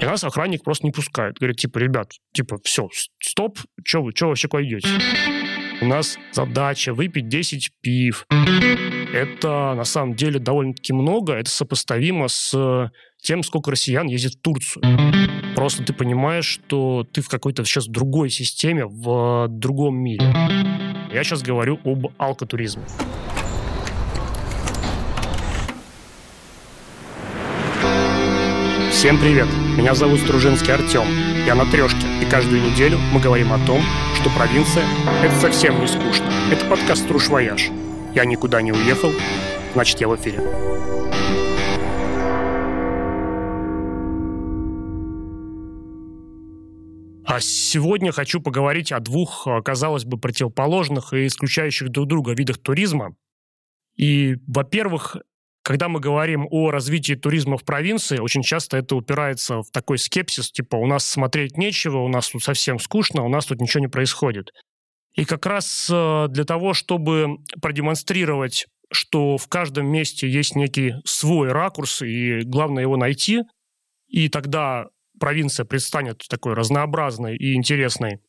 И нас охранник просто не пускает. Говорит, типа, ребят, типа, все, стоп, что вы, что вообще куда идете? У нас задача выпить 10 пив. Это на самом деле довольно-таки много. Это сопоставимо с тем, сколько россиян ездит в Турцию. Просто ты понимаешь, что ты в какой-то сейчас другой системе, в другом мире. Я сейчас говорю об алкотуризме. Всем привет! Меня зовут Стружинский Артем. Я на трешке, и каждую неделю мы говорим о том, что провинция — это совсем не скучно. Это подкаст «Струж Вояж». Я никуда не уехал, значит, я в эфире. А сегодня хочу поговорить о двух, казалось бы, противоположных и исключающих друг друга видах туризма. И, во-первых, когда мы говорим о развитии туризма в провинции, очень часто это упирается в такой скепсис, типа у нас смотреть нечего, у нас тут совсем скучно, у нас тут ничего не происходит. И как раз э, для того, чтобы продемонстрировать, что в каждом месте есть некий свой ракурс, и главное его найти, и тогда провинция предстанет такой разнообразной и интересной,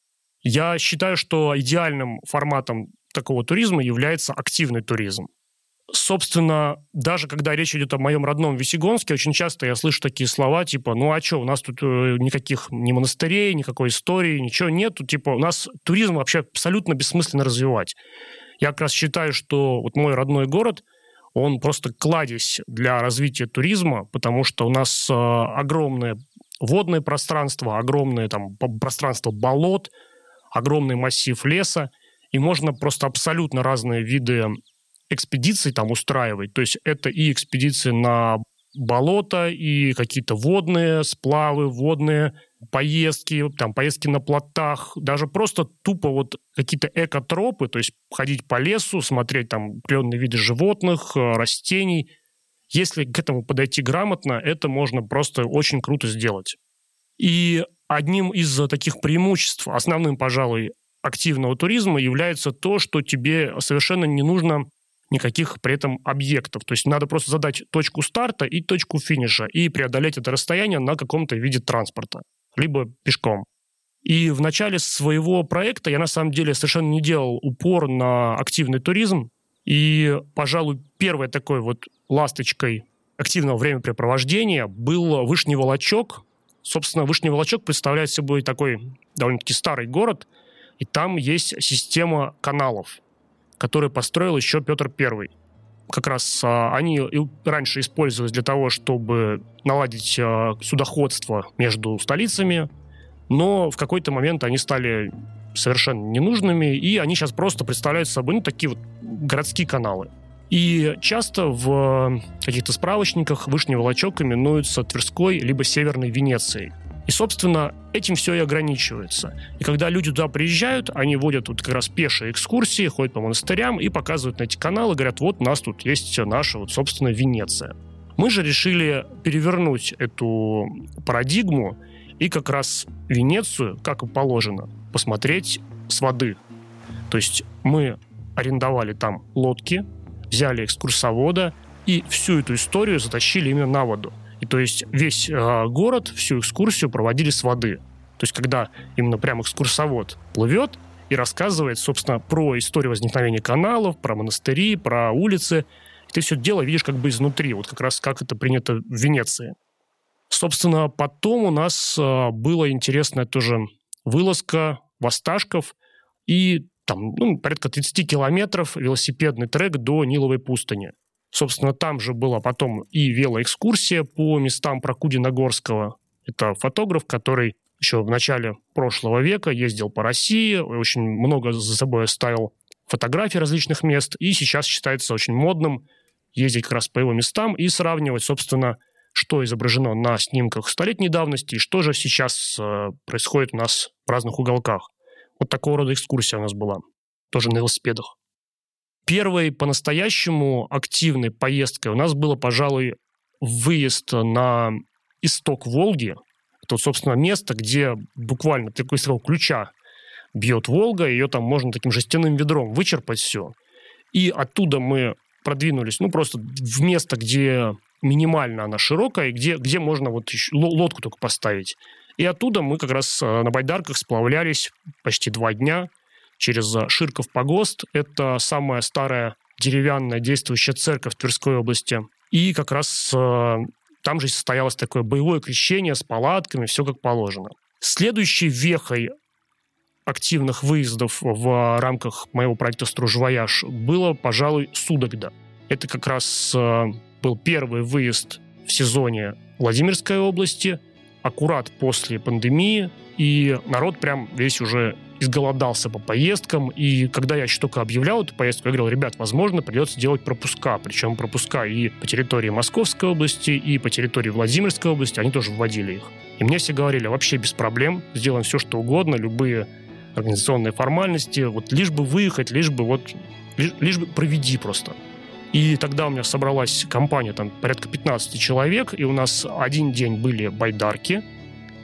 я считаю, что идеальным форматом такого туризма является активный туризм. Собственно, даже когда речь идет о моем родном Весегонске, очень часто я слышу такие слова, типа, ну а что, у нас тут э, никаких ни монастырей, никакой истории, ничего нету, типа, у нас туризм вообще абсолютно бессмысленно развивать. Я как раз считаю, что вот мой родной город, он просто кладезь для развития туризма, потому что у нас э, огромное водное пространство, огромное там пространство болот, огромный массив леса, и можно просто абсолютно разные виды экспедиции там устраивать. То есть это и экспедиции на болото, и какие-то водные сплавы, водные поездки, там, поездки на плотах, даже просто тупо вот какие-то экотропы, то есть ходить по лесу, смотреть там определенные виды животных, э, растений. Если к этому подойти грамотно, это можно просто очень круто сделать. И одним из таких преимуществ, основным, пожалуй, активного туризма является то, что тебе совершенно не нужно никаких при этом объектов. То есть надо просто задать точку старта и точку финиша и преодолеть это расстояние на каком-то виде транспорта, либо пешком. И в начале своего проекта я на самом деле совершенно не делал упор на активный туризм. И, пожалуй, первой такой вот ласточкой активного времяпрепровождения был Вышний Волочок. Собственно, Вышний Волочок представляет собой такой довольно-таки старый город, и там есть система каналов который построил еще Петр I. Как раз а, они раньше использовались для того, чтобы наладить а, судоходство между столицами, но в какой-то момент они стали совершенно ненужными, и они сейчас просто представляют собой ну, такие вот городские каналы. И часто в каких-то справочниках Вышний Волочок именуется Тверской либо Северной Венецией. И, собственно, этим все и ограничивается. И когда люди туда приезжают, они водят вот как раз пешие экскурсии, ходят по монастырям и показывают на эти каналы, говорят, вот у нас тут есть наша, вот, собственно, Венеция. Мы же решили перевернуть эту парадигму и как раз Венецию, как и положено, посмотреть с воды. То есть мы арендовали там лодки, взяли экскурсовода и всю эту историю затащили именно на воду. И то есть весь э, город, всю экскурсию проводили с воды. То есть когда именно прям экскурсовод плывет и рассказывает, собственно, про историю возникновения каналов, про монастыри, про улицы, и ты все дело видишь как бы изнутри, вот как раз как это принято в Венеции. Собственно, потом у нас э, была интересная тоже вылазка Восташков и там ну, порядка 30 километров велосипедный трек до Ниловой пустыни. Собственно, там же была потом и велоэкскурсия по местам Прокудина-Горского. Это фотограф, который еще в начале прошлого века ездил по России, очень много за собой оставил фотографий различных мест, и сейчас считается очень модным ездить как раз по его местам и сравнивать, собственно, что изображено на снимках столетней давности и что же сейчас э, происходит у нас в разных уголках. Вот такого рода экскурсия у нас была, тоже на велосипедах. Первой по-настоящему активной поездкой у нас было, пожалуй, выезд на исток Волги. Это, собственно, место, где буквально такой срок ключа бьет Волга, ее там можно таким жестяным ведром вычерпать все. И оттуда мы продвинулись, ну, просто в место, где минимально она широкая, где, где можно вот лодку только поставить. И оттуда мы как раз э, на байдарках сплавлялись почти два дня через Ширков погост. Это самая старая деревянная действующая церковь Тверской области. И как раз э, там же состоялось такое боевое крещение с палатками, все как положено. Следующей вехой активных выездов в рамках моего проекта «Струж Вояж» было, пожалуй, Судогда. Это как раз э, был первый выезд в сезоне Владимирской области, аккурат после пандемии, и народ прям весь уже изголодался по поездкам, и когда я еще только объявлял эту поездку, я говорил, ребят, возможно, придется делать пропуска, причем пропуска и по территории Московской области, и по территории Владимирской области, они тоже вводили их. И мне все говорили, вообще без проблем, сделаем все, что угодно, любые организационные формальности, вот лишь бы выехать, лишь бы вот, лишь, лишь бы проведи просто. И тогда у меня собралась компания, там порядка 15 человек, и у нас один день были байдарки,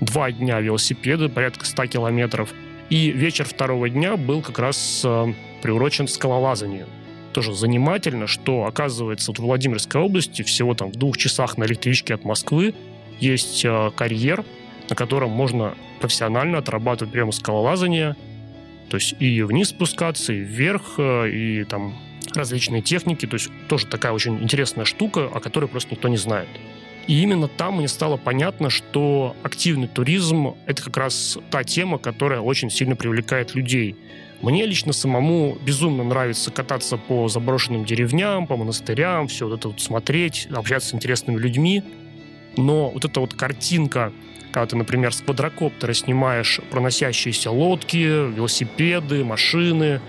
два дня велосипеды, порядка 100 километров – и вечер второго дня был как раз э, приурочен скалолазанию. Тоже занимательно, что, оказывается, вот в Владимирской области всего там в двух часах на электричке от Москвы есть э, карьер, на котором можно профессионально отрабатывать прямо скалолазание, то есть и вниз спускаться, и вверх, э, и там различные техники. То есть тоже такая очень интересная штука, о которой просто никто не знает. И именно там мне стало понятно, что активный туризм — это как раз та тема, которая очень сильно привлекает людей. Мне лично самому безумно нравится кататься по заброшенным деревням, по монастырям, все вот это вот смотреть, общаться с интересными людьми. Но вот эта вот картинка, когда ты, например, с квадрокоптера снимаешь проносящиеся лодки, велосипеды, машины,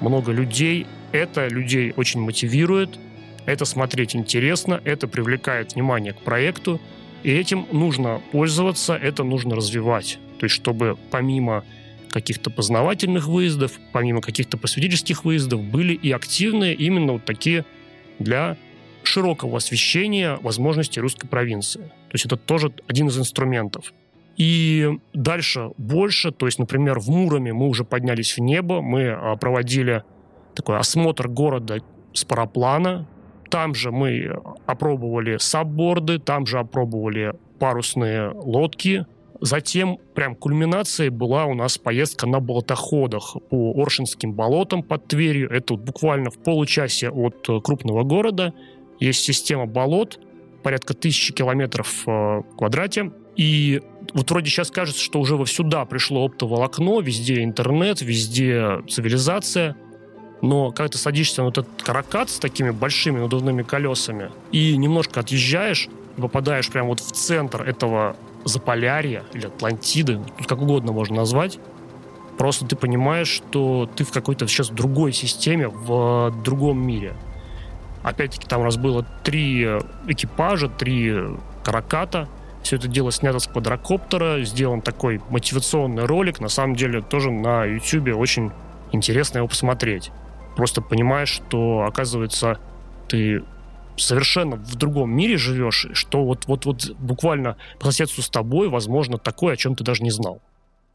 много людей, это людей очень мотивирует, это смотреть интересно, это привлекает внимание к проекту, и этим нужно пользоваться, это нужно развивать. То есть, чтобы помимо каких-то познавательных выездов, помимо каких-то просветительских выездов, были и активные именно вот такие для широкого освещения возможностей русской провинции. То есть это тоже один из инструментов. И дальше больше, то есть, например, в Муроме мы уже поднялись в небо, мы а, проводили такой осмотр города с параплана, там же мы опробовали сабборды, там же опробовали парусные лодки. Затем прям кульминацией была у нас поездка на болотоходах по Оршинским болотам под Тверью. Это вот буквально в получасе от э, крупного города. Есть система болот, порядка тысячи километров э, в квадрате. И вот вроде сейчас кажется, что уже во сюда пришло оптоволокно, везде интернет, везде цивилизация но когда ты садишься на вот этот каракат с такими большими надувными колесами и немножко отъезжаешь, попадаешь прямо вот в центр этого Заполярья или Атлантиды, как угодно можно назвать, просто ты понимаешь, что ты в какой-то сейчас другой системе, в другом мире. Опять-таки там у нас было три экипажа, три караката. Все это дело снято с квадрокоптера, сделан такой мотивационный ролик. На самом деле тоже на YouTube очень интересно его посмотреть просто понимаешь, что, оказывается, ты совершенно в другом мире живешь, что вот, вот, вот буквально по соседству с тобой, возможно, такое, о чем ты даже не знал.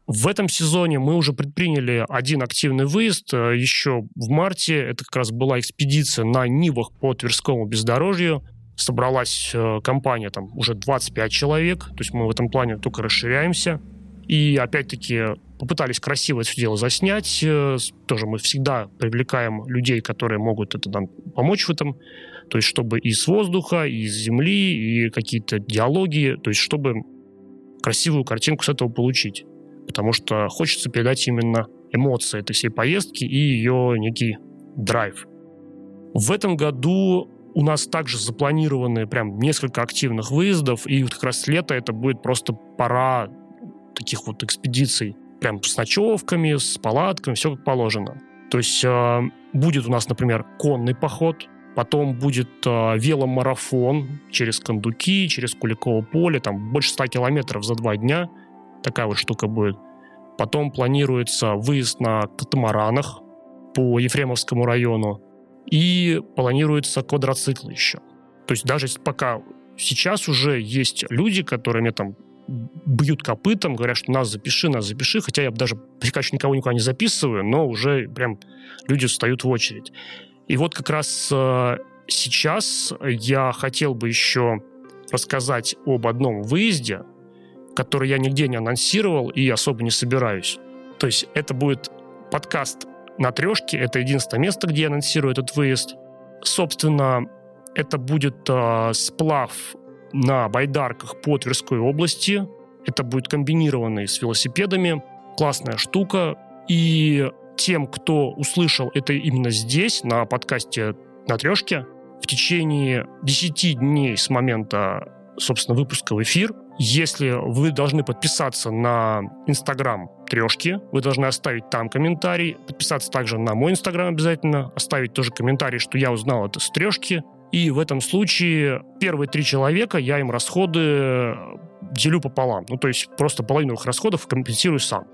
В этом сезоне мы уже предприняли один активный выезд. Э, еще в марте это как раз была экспедиция на Нивах по Тверскому бездорожью. Собралась э, компания, там уже 25 человек. То есть мы в этом плане только расширяемся. И опять-таки попытались красиво это все дело заснять. Э, тоже мы всегда привлекаем людей, которые могут это нам помочь в этом. То есть чтобы и с воздуха, и с земли, и какие-то диалоги, то есть чтобы красивую картинку с этого получить. Потому что хочется передать именно эмоции этой всей поездки и ее некий драйв. В этом году у нас также запланированы прям несколько активных выездов, и вот как раз лето это будет просто пора таких вот экспедиций прям с ночевками, с палатками, все как положено. То есть э, будет у нас, например, конный поход, потом будет э, веломарафон через Кондуки, через Куликово поле, там больше 100 километров за два дня, такая вот штука будет. Потом планируется выезд на катамаранах по Ефремовскому району, и планируется квадроцикл еще. То есть даже пока сейчас уже есть люди, которые мне там бьют копытом, говорят, что нас запиши, нас запиши, хотя я даже пока еще никого никуда не записываю, но уже прям люди встают в очередь. И вот как раз э, сейчас я хотел бы еще рассказать об одном выезде, который я нигде не анонсировал и особо не собираюсь. То есть это будет подкаст на трешке, это единственное место, где я анонсирую этот выезд. Собственно, это будет э, сплав на байдарках по Тверской области. Это будет комбинированный с велосипедами. Классная штука. И тем, кто услышал это именно здесь, на подкасте на трешке, в течение 10 дней с момента, собственно, выпуска в эфир, если вы должны подписаться на Инстаграм трешки, вы должны оставить там комментарий, подписаться также на мой Инстаграм обязательно, оставить тоже комментарий, что я узнал это с трешки, и в этом случае первые три человека я им расходы делю пополам. Ну, то есть просто половину их расходов компенсирую сам.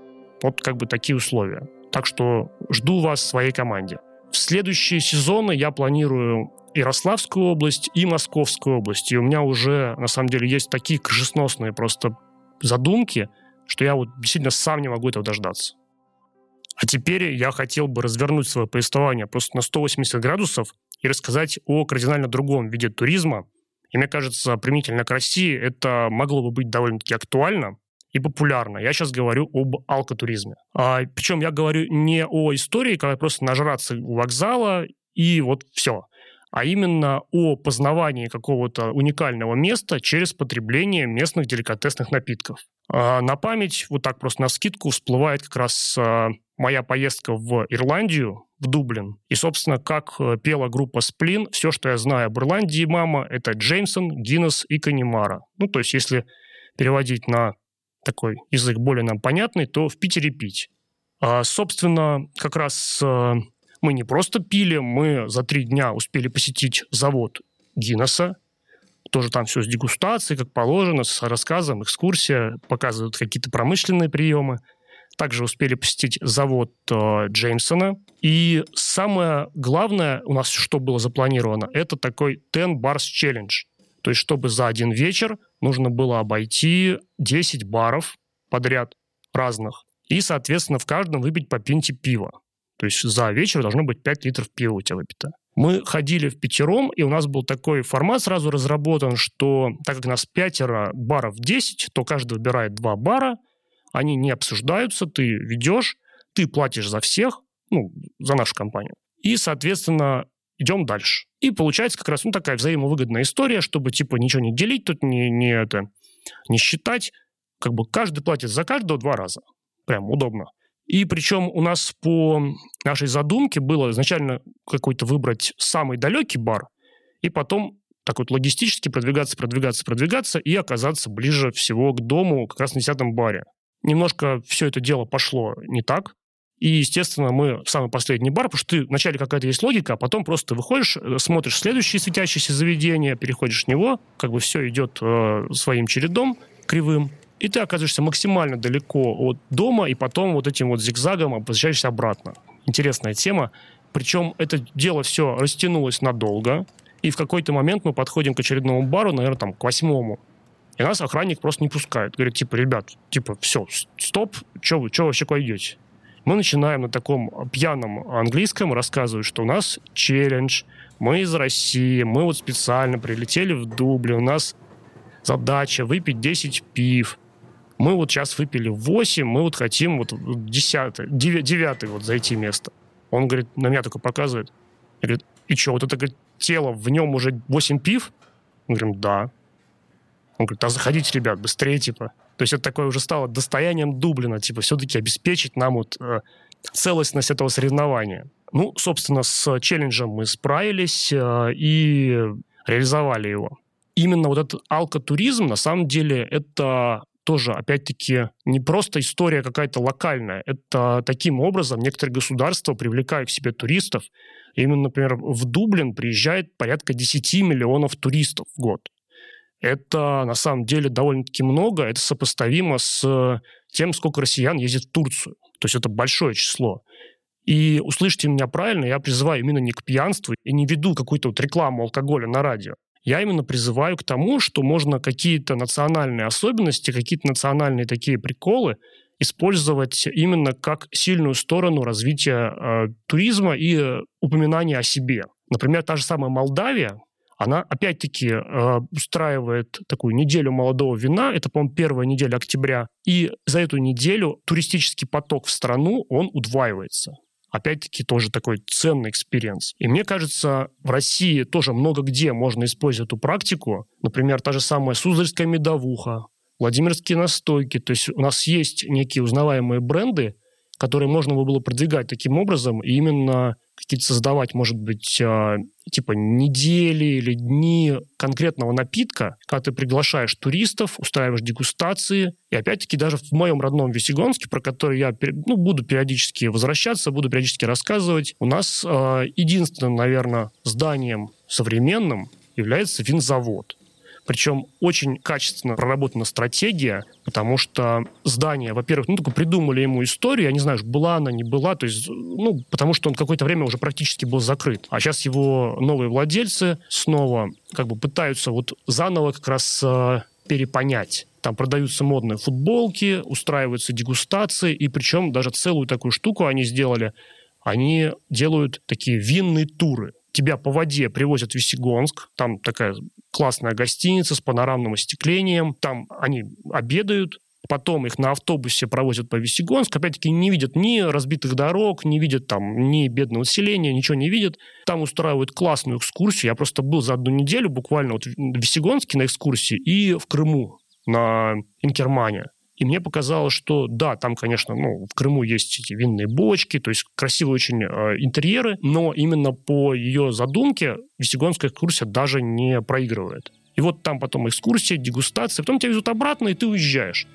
Вот как бы такие условия. Так что жду вас в своей команде. В следующие сезоны я планирую Ярославскую область и Московскую область. И у меня уже, на самом деле, есть такие крышесносные просто задумки, что я вот действительно сам не могу этого дождаться. А теперь я хотел бы развернуть свое повествование просто на 180 градусов и рассказать о кардинально другом виде туризма. И мне кажется, применительно к России это могло бы быть довольно-таки актуально, и популярно. Я сейчас говорю об алкотуризме. А, причем я говорю не о истории, когда просто нажраться у вокзала и вот все а именно о познавании какого-то уникального места через потребление местных деликатесных напитков. А на память, вот так просто на скидку, всплывает как раз а, моя поездка в Ирландию, в Дублин. И, собственно, как э, пела группа Сплин, все, что я знаю об Ирландии, мама, это Джеймсон, Гиннес и Канимара. Ну, то есть, если переводить на такой язык более нам понятный, то в Питере пить. А, собственно, как раз а, мы не просто пили, мы за три дня успели посетить завод Гиннесса, тоже там все с дегустацией, как положено, с рассказом, экскурсия, показывают какие-то промышленные приемы. Также успели посетить завод э, Джеймсона. И самое главное у нас, что было запланировано, это такой 10 Bars Challenge. То есть, чтобы за один вечер нужно было обойти 10 баров подряд разных. И, соответственно, в каждом выпить по пинте пива. То есть за вечер должно быть 5 литров пива у тебя выпито. Мы ходили в пятером, и у нас был такой формат сразу разработан, что так как нас пятеро, баров 10, то каждый выбирает два бара, они не обсуждаются, ты ведешь, ты платишь за всех, ну, за нашу компанию. И, соответственно, идем дальше. И получается как раз ну, такая взаимовыгодная история, чтобы типа ничего не делить тут, не, не, это, не считать. Как бы каждый платит за каждого два раза. Прям удобно. И причем у нас по нашей задумке было изначально какой-то выбрать самый далекий бар, и потом так вот логистически продвигаться, продвигаться, продвигаться и оказаться ближе всего к дому, как раз на десятом баре. Немножко все это дело пошло не так, и, естественно, мы в самый последний бар, потому что ты вначале какая-то есть логика, а потом просто выходишь, э, смотришь следующее светящееся заведение, переходишь в него, как бы все идет э, своим чередом кривым, и ты оказываешься максимально далеко от дома, и потом вот этим вот зигзагом возвращаешься обратно. Интересная тема. Причем это дело все растянулось надолго, и в какой-то момент мы подходим к очередному бару, наверное, там, к восьмому, и нас охранник просто не пускает. Говорит, типа, ребят, типа, все, стоп, что вы, что вообще куда идете? Мы начинаем на таком пьяном английском рассказывать, что у нас челлендж, мы из России, мы вот специально прилетели в Дублин, у нас задача выпить 10 пив, мы вот сейчас выпили 8, мы вот хотим вот 10, 9, 9 вот зайти место. Он говорит, на меня только показывает. Я говорю, и что, вот это говорит, тело, в нем уже 8 пив? Мы говорим, да. Он говорит, а заходите, ребят, быстрее, типа. То есть это такое уже стало достоянием Дублина, типа, все-таки обеспечить нам вот э, целостность этого соревнования. Ну, собственно, с челленджем мы справились э, и реализовали его. Именно вот этот алкотуризм, на самом деле, это тоже, опять-таки, не просто история какая-то локальная. Это таким образом некоторые государства привлекают к себе туристов. Именно, например, в Дублин приезжает порядка 10 миллионов туристов в год. Это на самом деле довольно-таки много. Это сопоставимо с тем, сколько россиян ездит в Турцию. То есть это большое число. И услышьте меня правильно, я призываю именно не к пьянству и не веду какую-то вот рекламу алкоголя на радио. Я именно призываю к тому, что можно какие-то национальные особенности, какие-то национальные такие приколы использовать именно как сильную сторону развития э, туризма и э, упоминания о себе. Например, та же самая Молдавия, она опять-таки э, устраивает такую неделю молодого вина, это, по-моему, первая неделя октября, и за эту неделю туристический поток в страну, он удваивается опять-таки тоже такой ценный experience. И мне кажется, в России тоже много где можно использовать эту практику. Например, та же самая Суздальская медовуха, Владимирские настойки. То есть у нас есть некие узнаваемые бренды, которые можно было продвигать таким образом, и именно какие-то создавать, может быть, э, типа недели или дни конкретного напитка, когда ты приглашаешь туристов, устраиваешь дегустации. И опять-таки даже в моем родном Весегонске, про который я ну, буду периодически возвращаться, буду периодически рассказывать, у нас э, единственным, наверное, зданием современным является винзавод. Причем очень качественно проработана стратегия, потому что здание, во-первых, ну, только придумали ему историю, я не знаю, была она, не была, то есть, ну, потому что он какое-то время уже практически был закрыт. А сейчас его новые владельцы снова как бы пытаются вот заново как раз э, перепонять. Там продаются модные футболки, устраиваются дегустации, и причем даже целую такую штуку они сделали. Они делают такие винные туры тебя по воде привозят в Весегонск, там такая классная гостиница с панорамным остеклением, там они обедают, потом их на автобусе провозят по Весегонск, опять-таки не видят ни разбитых дорог, не видят там ни бедного населения, ничего не видят. Там устраивают классную экскурсию. Я просто был за одну неделю буквально вот в Весегонске на экскурсии и в Крыму на Инкермане. И мне показалось, что да, там, конечно, ну, в Крыму есть эти винные бочки, то есть красивые очень э, интерьеры, но именно по ее задумке Весегонская экскурсия даже не проигрывает. И вот там потом экскурсия, дегустация, потом тебя везут обратно, и ты уезжаешь.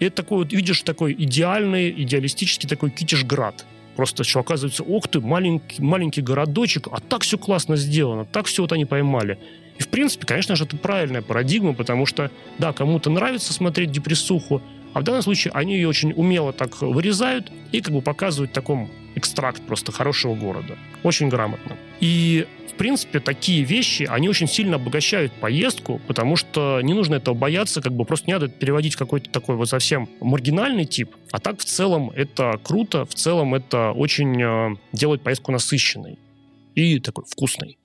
И это такой вот, видишь, такой идеальный, идеалистический такой Китежград. Просто что оказывается, ох ты, маленький, маленький городочек, а так все классно сделано, так все вот они поймали. И, в принципе, конечно же, это правильная парадигма, потому что, да, кому-то нравится смотреть депрессуху, а в данном случае они ее очень умело так вырезают и как бы показывают таком экстракт просто хорошего города. Очень грамотно. И, в принципе, такие вещи, они очень сильно обогащают поездку, потому что не нужно этого бояться, как бы просто не надо переводить какой-то такой вот совсем маргинальный тип. А так, в целом, это круто, в целом это очень э, делает поездку насыщенной и такой вкусной.